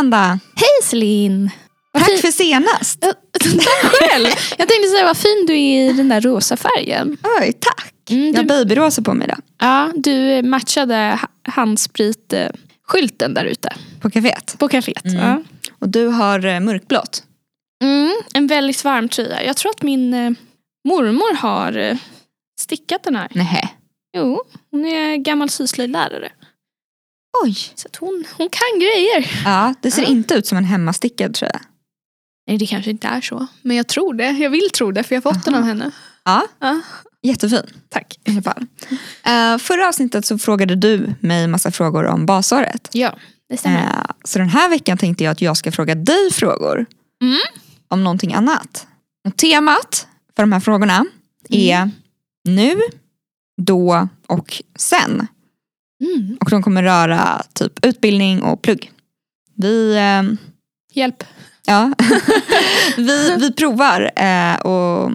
Amanda! Hej Celine! Tack fin- för senast. Tack själv! Jag tänkte säga vad fin du är i den där rosa färgen. Oj, tack. Mm, Jag har du, babyrosa på mig idag. ja, du matchade ha- handspritskylten där ute På kaféet. på kaféet. Mm. Ja. Och du har eh, mörkblått. Mm, en väldigt varm tröja. Jag tror att min eh, mormor har eh, stickat den här. Nähä. Jo, hon är gammal syslöjdlärare. Oj. Så hon, hon kan grejer. Ja, det ser Ja. inte ut som en hemmastickad tröja. Nej det kanske inte är så. Men jag tror det. Jag vill tro det för jag har fått den av henne. Ja, Ja, jättefin. tack. I alla fall. Eh, förra avsnittet så frågade du mig massa frågor om basåret. Ja, det stämmer. Eh, så den här veckan tänkte jag att jag ska fråga dig frågor Mm. om någonting annat. Och temat för de här frågorna är nu, då och sen. Mm. Och de kommer röra typ utbildning och plugg. Vi, eh, Hjälp. ja. vi, vi provar eh, och,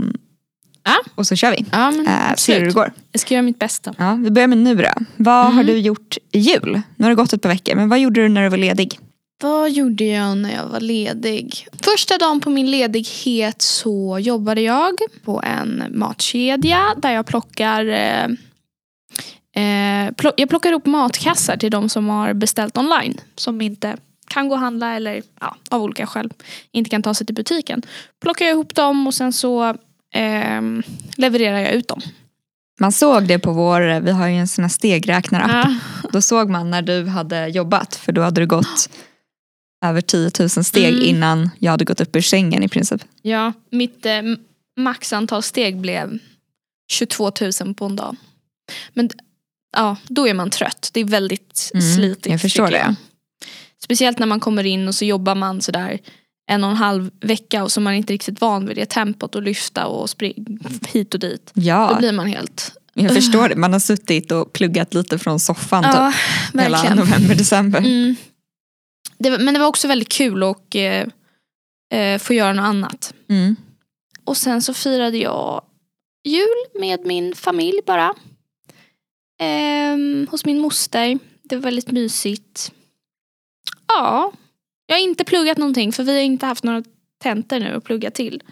Ja. och så kör vi. Ja, Eh, ser hur det går. Jag ska göra mitt bästa. Ja, vi börjar med nu då. Vad har Mm. du gjort i jul? Nu har det gått ett par veckor, men vad gjorde du när du var ledig? Vad gjorde jag när jag var ledig? Första dagen på min ledighet så jobbade jag på en matkedja där jag plockar eh, eh, jag plockar upp matkassar till de som har beställt online. Som inte kan gå och handla eller ja, av olika skäl inte kan ta sig till butiken. Plockar jag ihop dem och sen så ehm, levererar jag ut dem. Man såg det på vår, vi har ju en sån här stegräknare Ja. Då såg man när du hade jobbat, för då hade du gått över 10 000 steg Mm. innan jag hade gått upp ur sängen i princip. Ja, mitt eh, maxantal steg blev 22 000 på en dag. Men ja, då är man trött. Det är väldigt Mm, slitigt. jag förstår tycker det. Speciellt när man kommer in och så jobbar man sådär en och en halv vecka och så är man inte riktigt van vid det tempot och lyfta och springa hit och dit. Då Ja, blir man helt... jag förstår det. Man har suttit och pluggat lite från soffan Ja, typ, hela november, december. Mm. Det, var- men det var också väldigt kul att eh, eh, få göra något annat. Mm. Och sen så firade jag jul med min familj bara. Ehm, hos min moster. Det var väldigt mysigt. Ja, jag har inte pluggat någonting för vi har inte haft några tentor nu att plugga till.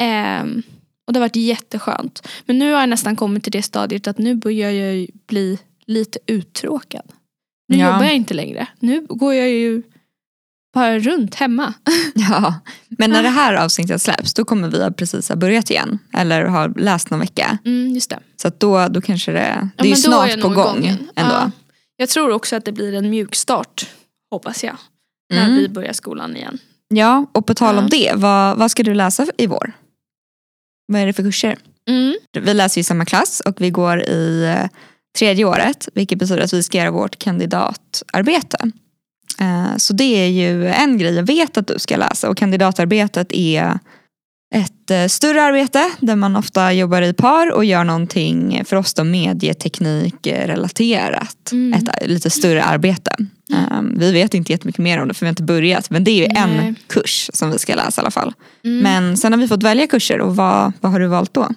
Ehm, och det har varit jätteskönt. Men nu har jag nästan kommit till det stadiet att nu börjar jag bli lite uttråkad. Nu Ja. jobbar jag inte längre. Nu går jag ju bara runt hemma. Ja. Men när det här avsnittet släpps då kommer vi ha precis ha börjat igen. Eller har läst någon vecka. Mm, just det. Så då, då kanske det, det Ja, är ju är snart jag på gång igång igen. ändå. Ja. Jag tror också att det blir en mjuk start, hoppas jag. När Mm. vi börjar skolan igen. Ja, och på tal om Ja. det, vad, vad ska du läsa i vår? Vad är det för kurser? Mm. Vi läser i samma klass och vi går i eh, tredje året vilket betyder att vi ska göra vårt kandidatarbete. Eh, Så det är ju en grej jag vet att du ska läsa och kandidatarbetet är ett eh, större arbete där man ofta jobbar i par och gör någonting för oss då medieteknik relaterat. Mm. Ett eh, lite större arbete. Eh, Vi vet inte jättemycket mer om det för vi har inte börjat men det är ju en Nej. kurs som vi ska läsa i alla fall. Mm. Men sen har vi fått välja kurser och vad, vad har du valt då?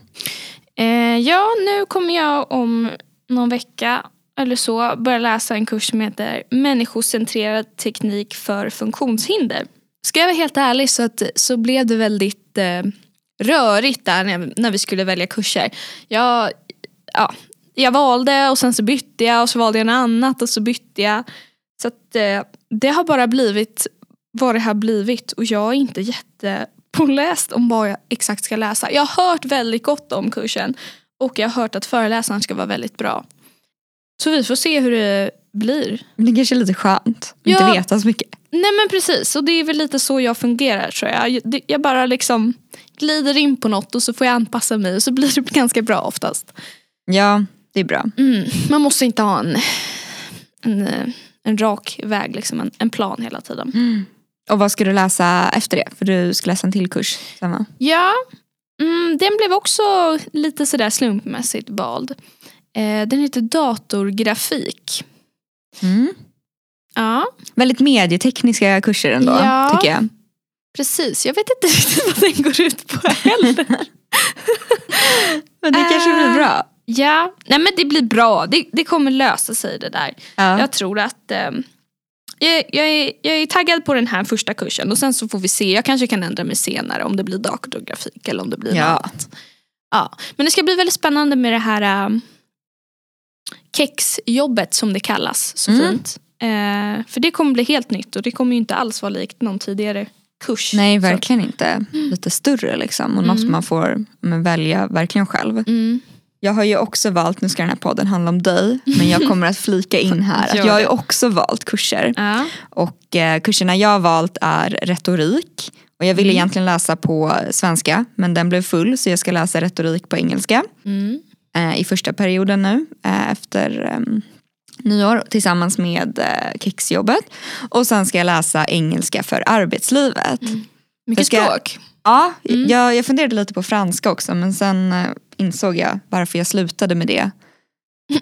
Eh, ja, nu kommer jag om någon vecka eller så börja läsa en kurs som heter Människocentrerad teknik för funktionshinder. Ska jag vara helt ärlig så, att, så blev det väldigt eh, rörigt där när, när vi skulle välja kurser. Jag, ja, jag valde och sen så bytte jag och så valde jag något annat och så bytte jag. Så att, eh, det har bara blivit vad det har blivit och jag är inte jättepåläst om vad jag exakt ska läsa. Jag har hört väldigt gott om kursen och jag har hört att föreläsaren ska vara väldigt bra. Så vi får se hur det blir. Men det kanske är lite skönt att Ja. inte veta så mycket. Nej men precis, och det är väl lite så jag fungerar tror jag. Jag bara liksom glider in på något och så får jag anpassa mig och så blir det ganska bra oftast. Ja, det är bra. Mm. Man måste inte ha en, en, eh, en rak väg, liksom, en, en plan hela tiden. Och vad ska du läsa efter det? För du ska läsa en till kurs. Samma. Ja, mm, den blev också lite sådär slumpmässigt vald. Eh, den heter datorgrafik. Mm. Ja, Väldigt medietekniska kurser ändå, Ja. tycker jag. precis. Jag vet inte riktigt vad den går ut på heller. Men det kanske blir bra. ja, nej men det blir bra. Det, det kommer lösa sig det där. Ja. Jag tror att eh, jag, jag, är, jag är taggad på den här första kursen och sen så får vi se. Jag kanske kan ändra mig senare om det blir datorgrafik eller om det blir Ja. något annat. Ja. Men det ska bli väldigt spännande med det här um, kexjobbet som det kallas så Mm. fint. Eh, för det kommer bli helt nytt och det kommer ju inte alls vara likt någon tidigare kurs. Nej, Så- verkligen inte. Lite större liksom. Och något Mm. man får men, välja verkligen själv. Mm. Jag har ju också valt, nu ska den här podden handla om dig, men jag kommer att flika in här att jag har ju också valt kurser. Ja. Och eh, kurserna jag har valt är retorik. Och jag ville Mm. egentligen läsa på svenska men den blev full så jag ska läsa retorik på engelska Mm. Eh, i första perioden nu eh, efter eh, nyår tillsammans med eh, kexjobbet. Och sen ska jag läsa engelska för arbetslivet. Mycket ska- språk. Ja, Mm. jag, jag funderade lite på franska också men sen insåg jag varför jag slutade med det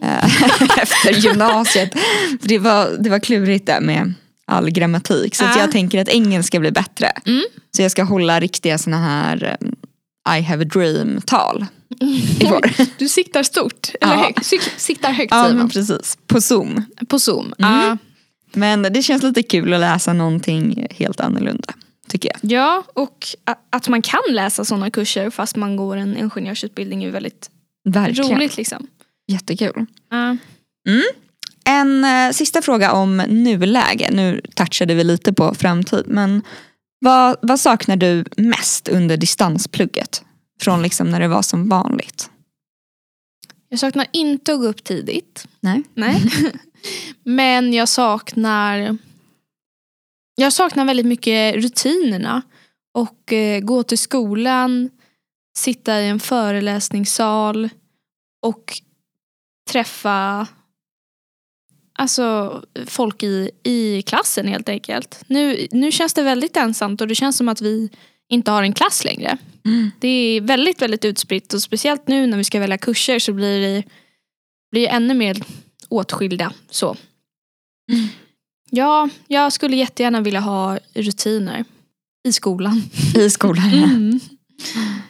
efter gymnasiet. För det, var, det var klurigt där med all grammatik så Ja. jag tänker att engelska blir bättre. Mm. Så jag ska hålla riktiga såna här eh, I have a dream-tal i vår. Du siktar stort. Eller Ja. högt. Sik- siktar högt ja men precis, på zoom. På zoom. Mm. Ja. Men det känns lite kul att läsa någonting helt annorlunda. Tycker jag. Ja, och att man kan läsa sådana kurser fast man går en ingenjörsutbildning är väldigt Verkligen. roligt. Liksom. Jättekul. Ja. En eh, sista fråga om nuläge. Nu touchade vi lite på framtid. Men vad, vad saknar du mest under distansplugget? Från liksom när det var som vanligt. Jag saknar inte att gå upp tidigt. Nej. Nej. Men jag saknar Jag saknar väldigt mycket rutinerna. Och eh, gå till skolan, sitta i en föreläsningssal och träffa alltså, folk i, i klassen helt enkelt. Nu, nu känns det väldigt ensamt och det känns som att vi inte har en klass längre. Mm. Det är väldigt, väldigt utspritt och speciellt nu när vi ska välja kurser så blir det, blir ännu mer åtskilda. Så. Mm. Ja, jag skulle jättegärna vilja ha rutiner i skolan. I skolan. Mm.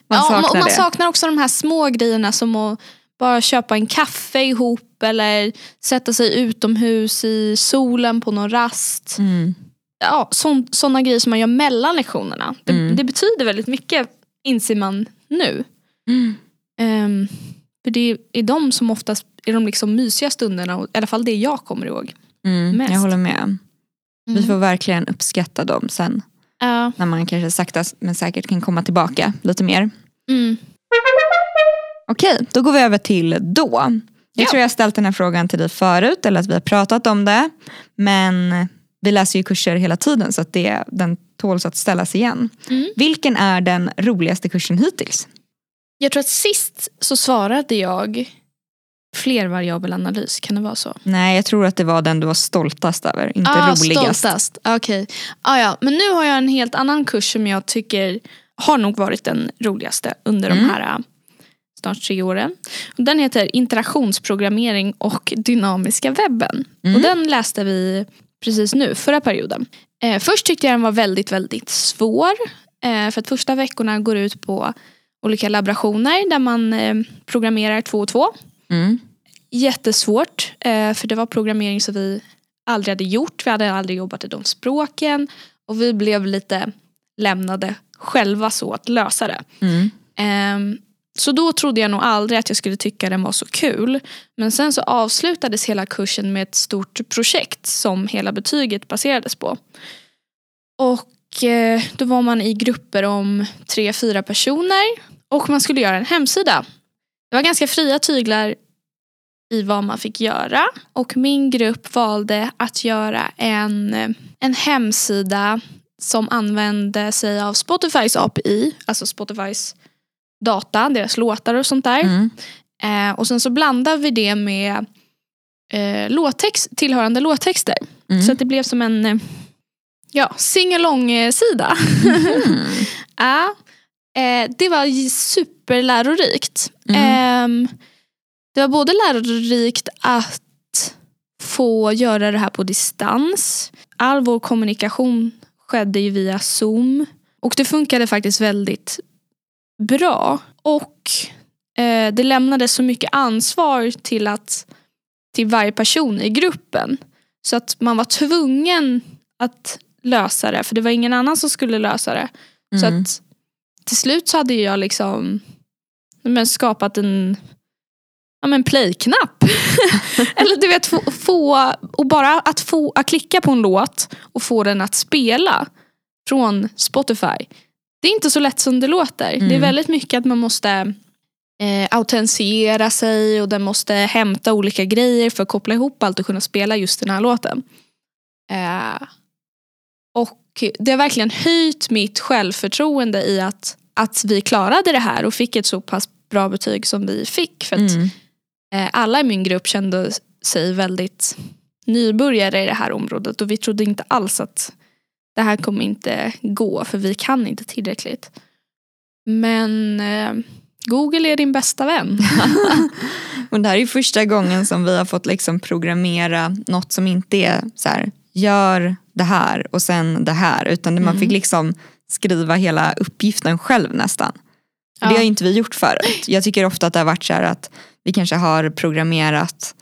Man ja, saknar man det. saknar också de här små grejerna som att bara köpa en kaffe ihop eller sätta sig utomhus i solen på någon rast. Mm. Ja, Sådana grejer som man gör mellan lektionerna. Det, Mm. det betyder väldigt mycket inser man nu. Mm. Ehm, för det är de som oftast är de liksom mysiga stunderna, i alla fall det jag kommer ihåg. Mm. Mest. Jag håller med. Vi Mm. får verkligen uppskatta dem sen. Ja. När man kanske sakta men säkert kan komma tillbaka lite mer. Okej, då går vi över till då. Jag Ja. tror jag har ställt den här frågan till dig förut eller att vi har pratat om det. Men vi läser ju kurser hela tiden så att det, den tåls att ställas igen. Mm. Vilken är den roligaste kursen hittills? Jag tror att sist så svarade jag flervariabelanalys, kan det vara så? Nej, jag tror att det var den du var stoltast över, inte ah, roligast. Stoltast. Okej. Ah, ja. Men nu har jag en helt annan kurs som jag tycker har nog varit den roligaste under Mm. de här snart tre åren. Den heter interaktionsprogrammering och dynamiska webben. Mm. Och den läste vi precis nu, förra perioden. Eh, först tyckte jag den var väldigt, väldigt svår. Eh, för att första veckorna går ut på olika laborationer där man eh, programmerar två och två Mm. jättesvårt. Eh, för det var programmering som vi aldrig hade gjort. Vi hade aldrig jobbat i de språken. Och vi blev lite lämnade själva så att lösa det. Mm. Så då trodde jag nog aldrig att jag skulle tycka den var så kul. Men sen så avslutades hela kursen med ett stort projekt som hela betyget baserades på. Och eh, då var man i grupper om tre, fyra personer. Och man skulle göra en hemsida. Det var ganska fria tyglar i vad man fick göra. Och min grupp valde att göra en, eh, en hemsida som använde sig av Spotifys API, alltså Spotifys data, deras låtar och sånt där. Mm. Eh, och sen så blandade vi det med eh, låttext, tillhörande låttexter. Mm. Så att det blev som en eh, ja, sing-along-sida. Mm. Ja, eh, det var superlärorikt. Mm. Ehm, det var både lärorikt att få göra det här på distans. All vår kommunikation skedde ju via Zoom. Och det funkade faktiskt väldigt bra. Och eh, det lämnade så mycket ansvar till, att, till varje person i gruppen. Så att man var tvungen att lösa det för det var ingen annan som skulle lösa det. Så Mm. att till slut så hade jag liksom men, skapat en ja, men play-knapp. Eller du vet, få, få, och bara att, få, att klicka på en låt och få den att spela från Spotify. Det är inte så lätt som det låter. Det är Mm. väldigt mycket att man måste eh, autentisera sig och den måste hämta olika grejer för att koppla ihop allt och kunna spela just den här låten. Eh, och det har verkligen höjt mitt självförtroende i att, att vi klarade det här och fick ett så pass bra betyg som vi fick. För att Mm. eh, alla i min grupp kände sig väldigt nybörjare i det här området och vi trodde inte alls att det här kommer inte gå för vi kan inte tillräckligt. Men eh, Google är din bästa vän. Och det här är första gången som vi har fått liksom programmera något som inte är så här, gör det här och sen det här. Utan man fick liksom skriva hela uppgiften själv nästan. Och Det Ja. har inte vi gjort förut. Jag tycker ofta att det har varit så här att vi kanske har programmerat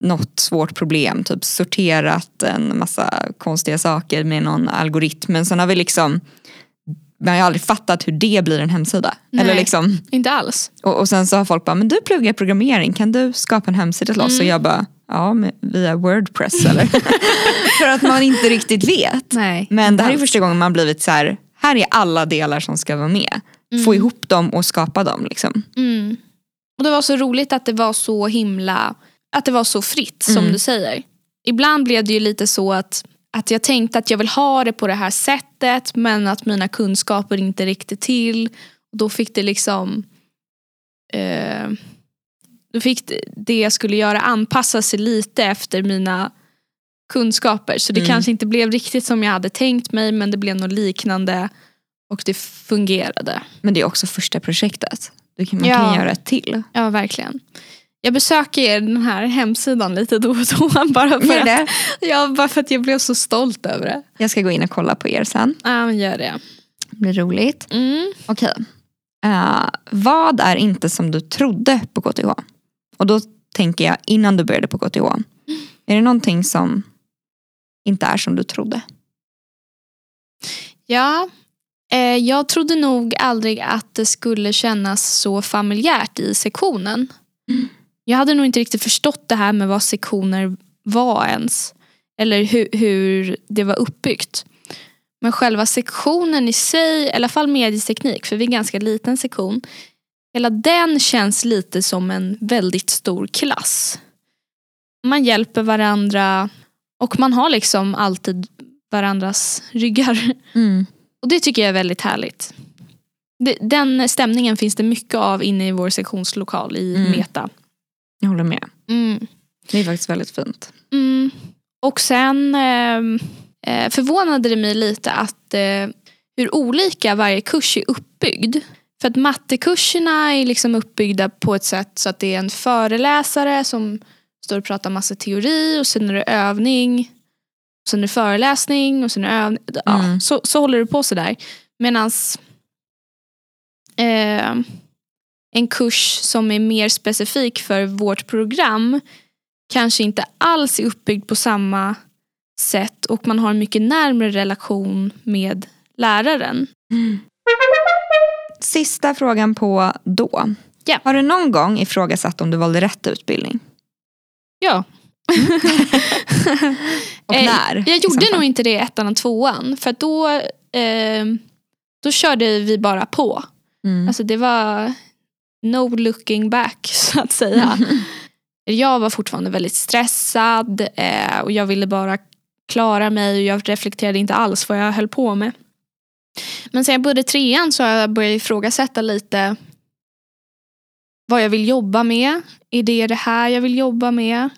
något svårt problem, typ sorterat en massa konstiga saker med någon algoritm. Men sen har vi liksom, man har aldrig fattat hur det blir en hemsida. Nej. Eller liksom, inte alls. och, och sen så har folk bara, men du pluggar programmering, kan du skapa en hemsida till oss? Mm. Och jag bara, ja med, via Wordpress eller? För att man inte riktigt vet. Nej. Men det här är första gången man blivit så här, här är alla delar som ska vara med. Få ihop dem och skapa dem. Liksom. Mm. Och det var så roligt att det var så himla, att det var så fritt som Mm. du säger. Ibland blev det ju lite så att, att jag tänkte att jag vill ha det på det här sättet men att mina kunskaper inte riktigt till. Och då fick det liksom eh, då fick det, det jag skulle göra anpassa sig lite efter mina kunskaper. Så det Mm. kanske inte blev riktigt som jag hade tänkt mig men det blev något liknande och det fungerade. Men det är också första projektet. Du kan, man Ja. kan göra ett till. Ja, verkligen. Jag besöker den här hemsidan lite då och då. Bara för, att, ja, bara för att jag blev så stolt över det. Jag ska gå in och kolla på er sen. Ja, men gör det. Det blir roligt. Mm. Okej. Eh, vad är inte som du trodde på KTH? Och då tänker jag innan du började på KTH. Är det någonting som inte är som du trodde? Ja, eh, jag trodde nog aldrig att det skulle kännas så familjärt i sektionen. Jag hade nog inte riktigt förstått det här med vad sektioner var ens. Eller hur, hur det var uppbyggt. Men själva sektionen i sig, i alla fall medieteknik, för vi är en ganska liten sektion. Hela den känns lite som en väldigt stor klass. Man hjälper varandra och man har liksom alltid varandras ryggar. Och det tycker jag är väldigt härligt. Den stämningen finns det mycket av inne i vår sektionslokal i Mm. Meta. Jag håller med. Mm. Det är faktiskt väldigt fint. Mm. Och sen ehm, eh, förvånade det mig lite att eh, hur olika varje kurs är uppbyggd. För att mattekurserna är liksom uppbyggda på ett sätt så att det är en föreläsare som står och pratar massa teori och sen är det övning. Sen är det föreläsning och sen är det övning. Ja, Mm. så, så håller det på sådär. Medan eh, en kurs som är mer specifik för vårt program kanske inte alls är uppbyggd på samma sätt och man har en mycket närmare relation med läraren. Sista frågan på då. Ja. Har du någon gång ifrågasatt om du valde rätt utbildning? Ja, Och Eh, när? jag gjorde nog inte det i ettan och tvåan för då, eh, då körde vi bara på. Mm. Alltså det var no looking back så att säga. Jag var fortfarande väldigt stressad eh, och jag ville bara klara mig och jag reflekterade inte alls vad jag höll på med. Men sen jag började trean så har jag börjat ifrågasätta lite vad jag vill jobba med. Är det det här jag vill jobba med?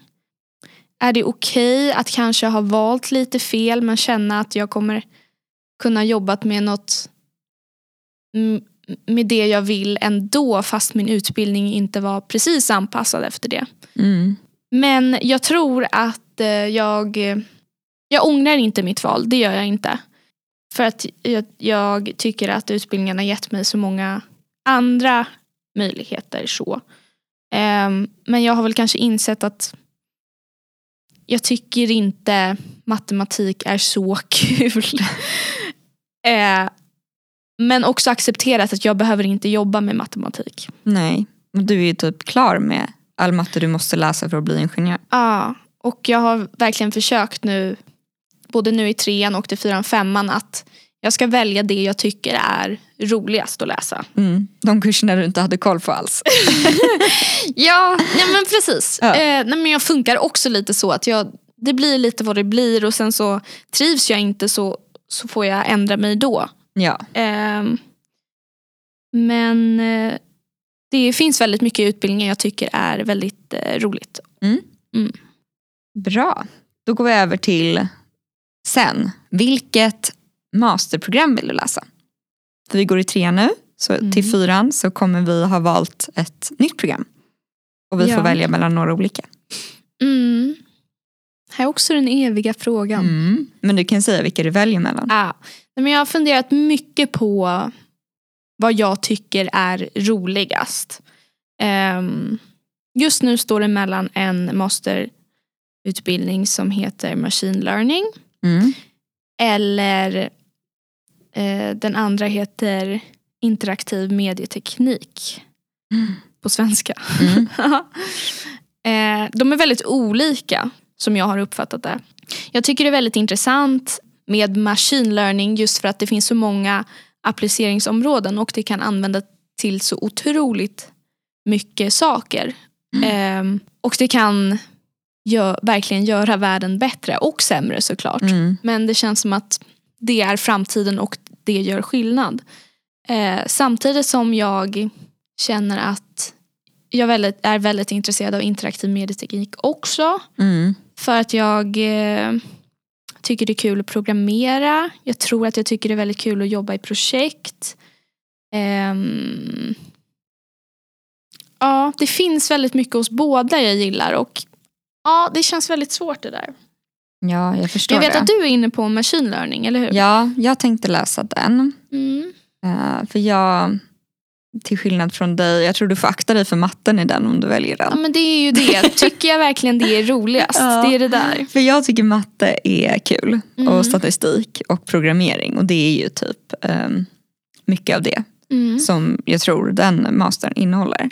Är det okej att kanske ha valt lite fel men känna att jag kommer kunna jobbat med något med det jag vill ändå fast min utbildning inte var precis anpassad efter det. Mm. Men jag tror att eh, jag, jag ångrar inte mitt val, det gör jag inte. För att jag, jag tycker att utbildningen har gett mig så många andra möjligheter. så. Ehm, men jag har väl kanske insett att jag tycker inte matematik är så kul. eh, men också accepterat att jag behöver inte jobba med matematik. Nej, du är ju typ klar med all matte du måste läsa för att bli ingenjör. Ja, och jag har verkligen försökt nu, både nu i trean och i fyran, femman att jag ska välja det jag tycker är roligast att läsa. Mm. De kurserna du inte hade koll på alls. Ja, nej men precis. Ja. Eh, nej men jag funkar också lite så att jag, det blir lite vad det blir och sen så trivs jag inte så, så får jag ändra mig då. Ja. Ehm, men eh, det finns väldigt mycket utbildningar jag tycker är väldigt eh, roligt. Bra. Då går vi över till sen. Vilket masterprogram vill du läsa? För vi går i trean nu. Så Mm. till fyran så kommer vi ha valt ett nytt program. Och vi Ja. får välja mellan några olika. Är också den eviga frågan. Mm. Men du kan säga vilka du väljer mellan. Nej, men jag har funderat mycket på vad jag tycker är roligast. Ehm, just nu står det mellan en masterutbildning som heter Machine Learning Mm. eller eh, den andra heter Interaktiv medieteknik Mm. på svenska. Mm. eh, de är väldigt olika som jag har uppfattat det. Jag tycker det är väldigt intressant med machine learning just för att det finns så många appliceringsområden och det kan användas till så otroligt mycket saker. Eh, och det kan gö- verkligen göra världen bättre och sämre såklart. Mm. Men det känns som att det är framtiden och det gör skillnad. Eh, samtidigt som jag känner att jag väldigt, är väldigt intresserad av interaktiv medieteknik också. Mm. För att jag eh, tycker det är kul att programmera. Jag tror att jag tycker det är väldigt kul att jobba i projekt. Ehm, ja, det finns väldigt mycket hos båda jag gillar och ja, det känns väldigt svårt det där. Ja, jag förstår Jag vet det. att du är inne på machine learning, eller hur? Ja, jag tänkte läsa den. Mm. Eh, för jag, till skillnad från dig, jag tror du får akta dig för matten i den om du väljer Ja den. men det är ju det. Tycker jag verkligen det är roligast? Ja. Det är det där. För jag tycker matte är kul. Mm. Och statistik och programmering. Och det är ju typ ehm, mycket av det Mm. som jag tror den mastern innehåller.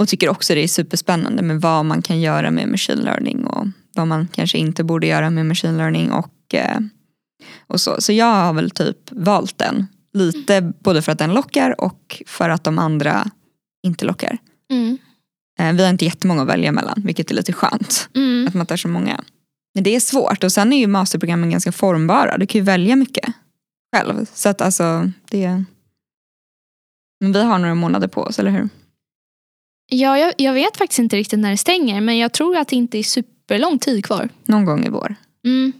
Och tycker också det är superspännande med vad man kan göra med machine learning och vad man kanske inte borde göra med machine learning och, eh, och så. Så jag har väl typ valt den. Lite både för att den lockar och för att de andra inte lockar. Mm. Eh, vi har inte jättemånga att välja mellan vilket är lite skönt. Mm. Att man tar så många. Men det är svårt och sen är ju masterprogrammen ganska formbara. Du kan ju välja mycket själv. Så att alltså det Men vi har några månader på oss, eller hur? Ja, jag, jag vet faktiskt inte riktigt när det stänger men jag tror att det inte är superlång tid kvar. Någon gång i vår. Mm.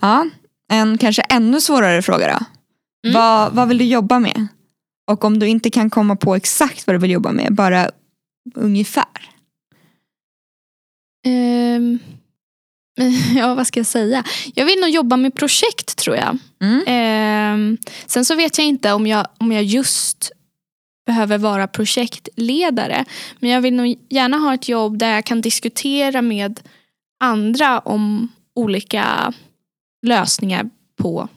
Ja, en kanske ännu svårare fråga då. Mm. Vad, vad vill du jobba med? Och om du inte kan komma på exakt vad du vill jobba med, bara ungefär. Ehm, ja, vad ska jag säga? Jag vill nog jobba med projekt tror jag. Mm. Ehm, sen så vet jag inte om jag, om jag just behöver vara projektledare. Men jag vill nog gärna ha ett jobb där jag kan diskutera med andra om olika lösningar på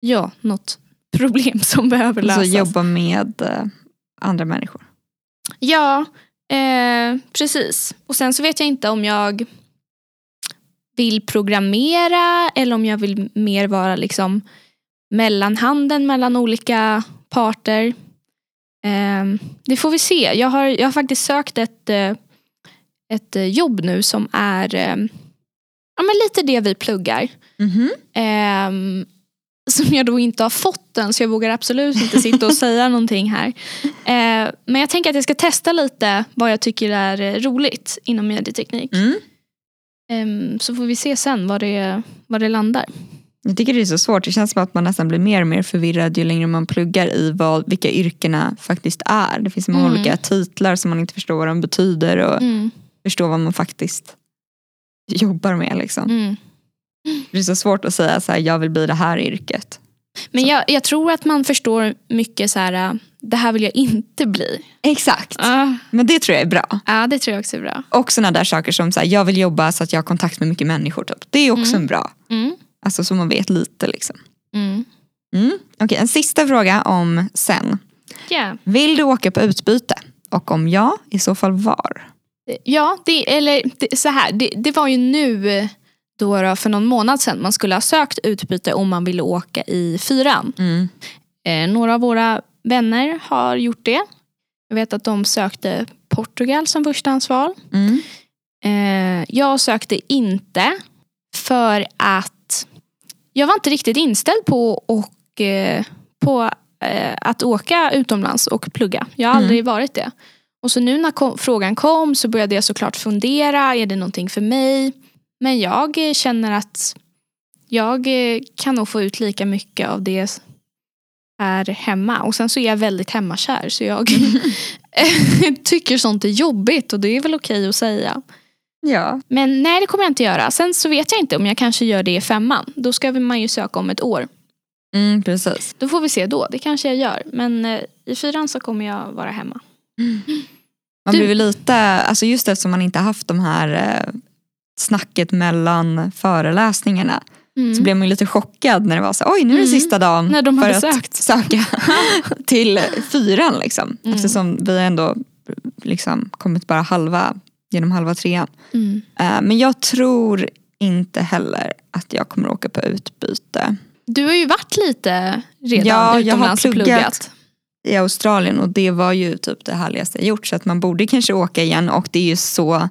ja, något problem som behöver Alltså lösas. jobba med eh, andra människor. Ja, eh, precis. Och sen så vet jag inte om jag vill programmera eller om jag vill mer vara liksom mellanhanden mellan olika parter. Eh, det får vi se. Jag har, jag har faktiskt sökt ett, eh, ett eh, jobb nu som är eh, ja, men lite det vi pluggar. Mhm. Ehm, som jag då inte har fått än så jag vågar absolut inte sitta och säga någonting här. Eh, men jag tänker att jag ska testa lite vad jag tycker är eh, roligt inom medieteknik. Mm. Ehm, så får vi se sen vad det, vad det landar. Jag tycker det är så svårt. Det känns som att man nästan blir mer och mer förvirrad ju längre man pluggar i vad, vilka yrkena faktiskt är. Det finns så många Mm. olika titlar som man inte förstår vad de betyder och Mm, förstår vad man faktiskt jobbar med. Liksom. mm, Det är så svårt att säga så här, jag vill bli det här yrket. Men jag, jag tror att man förstår mycket så här, äh, det här vill jag inte bli. Exakt. Ja, Men det tror jag är bra. ja det tror jag också är bra. Och sådana där saker som så här, jag vill jobba så att jag har kontakt med mycket människor. Typ. Det är också en bra. Mm. Alltså så man vet lite liksom. Mm. Mm. Okej, en sista fråga om sen. Yeah. Vill du åka på utbyte? Och om ja, i så fall var? Ja, det, eller det, så här, det, det var ju nu då, då för någon månad sedan man skulle ha sökt utbyte om man ville åka i fyran. Mm. Eh, några av våra vänner har gjort det. Jag vet att de sökte Portugal som förstahandsval. Mm. Eh, jag sökte inte för att jag var inte riktigt inställd på, och, eh, på eh, att åka utomlands och plugga. Jag har Mm. aldrig varit det. Och så nu när kom, frågan kom så började jag såklart fundera, är det någonting för mig? Men jag känner att jag kan nog få ut lika mycket av det här hemma. Och sen så är jag väldigt hemmakär så jag tycker sånt är jobbigt och det är väl okej att säga. Ja. Men nej, det kommer jag inte göra. Sen så vet jag inte om jag kanske gör det i femman. Då ska man ju söka om ett år. Mm, precis. Då får vi se då. Det kanske jag gör. Men eh, i fyran så kommer jag vara hemma. Man Du- blir lite, alltså just eftersom man inte haft de här eh, snacket mellan föreläsningarna Mm. så blev man lite chockad när det var så oj nu är det Mm. sista dagen När de för att sökt. söka till fyran liksom. Mm. Eftersom vi ändå liksom kommit bara halva genom halva trean. Mm. Eh, men jag tror inte heller att jag kommer åka på utbyte Du har ju varit lite redan Ja, jag har utomlands och pluggat. pluggat. i Australien och det var ju typ det härligaste jag gjort så att man borde kanske åka igen och det är ju så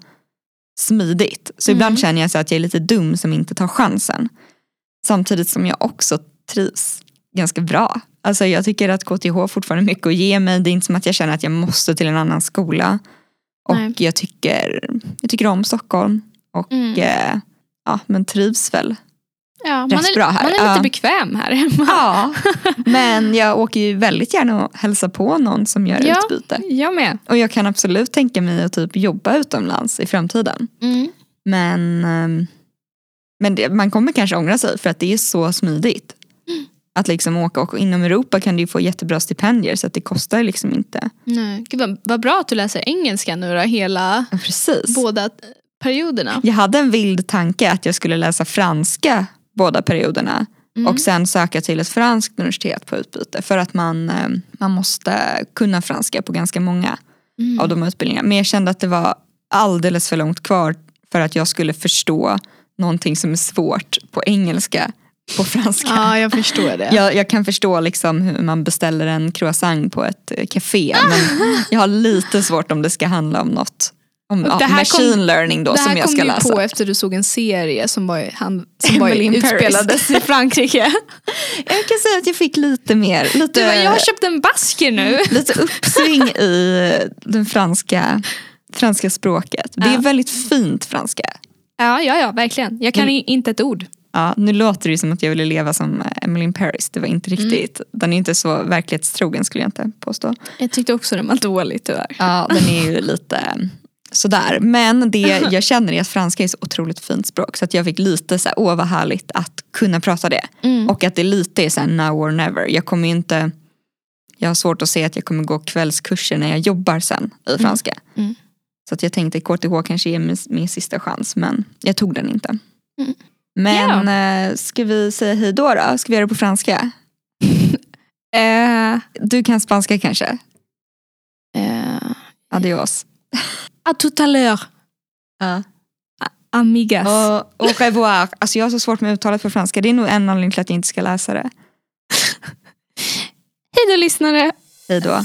smidigt. Så Mm. ibland känner jag så att jag är lite dum som inte tar chansen. Samtidigt som jag också trivs ganska bra. Alltså jag tycker att KTH fortfarande mycket att ge mig. Det är inte som att jag känner att jag måste till en annan skola. Och Nej. jag tycker, jag tycker om Stockholm och Mm. eh, ja, men trivs väl. Ja, man, är, bra här. man är lite Ja. bekväm här hemma. Ja, men jag åker ju väldigt gärna och hälsa på någon som gör Ja. utbyte. Jag med. Och jag kan absolut tänka mig att typ jobba utomlands i framtiden. Mm. Men, ehm, men det, man kommer kanske ångra sig för att det är så smidigt. Att liksom åka och inom Europa kan du få jättebra stipendier så att det kostar liksom inte. Nej. Gud, vad, vad bra att du läser engelska nu då, hela Ja, Precis. båda perioderna. Jag hade en vild tanke att jag skulle läsa franska båda perioderna. Mm. Och sen söka till ett franskt universitet på utbyte. För att man, ehm, man måste kunna franska på ganska många Mm. av de utbildningarna. Men jag kände att det var alldeles för långt kvar för att jag skulle förstå någonting som är svårt på engelska på franska. Ja, jag förstår det. Jag, jag kan förstå liksom hur man beställer en croissant på ett eh, café men jag har lite svårt om det ska handla om något om ja, det här machine kom- learning då det här som jag kom ska du ju läsa. på efter du såg en serie som, var, han, som var, utspelades i Frankrike. Jag kan säga att jag fick lite mer, lite, Du bara, jag har köpt en basker nu. lite uppsving i den franska, franska språket. Det är Ja. väldigt fint franska. Ja, ja, ja verkligen. Jag kan Mm. inte ett ord. Ja, nu låter det som att jag ville leva som eh, Emily in Paris. Det var inte riktigt. Den är inte så verklighetstrogen skulle jag inte påstå. Jag tyckte också den var dålig tyvärr. Ja, den är ju lite sådär. Men det jag känner är att franska är så otroligt fint språk. Så att jag fick lite så här, åh vad härligt att kunna prata det. Mm. Och att det lite är så här, now or never. Jag kommer ju inte, jag har svårt att se att jag kommer gå kvällskurser när jag jobbar sen i franska. Mm. Så att jag tänkte KTH kanske är min, min sista chans men jag tog den inte. Mm. Men eh, ska vi säga hej då då? Ska vi göra det på franska? Eh, Du kan spanska kanske? eh, Adios. À tout à l'heure, Ja. amigas. Och au revoir. Alltså jag har så svårt med uttalet på franska. Det är nog en anledning till att jag inte ska läsa det. Hej då lyssnare. Hej då.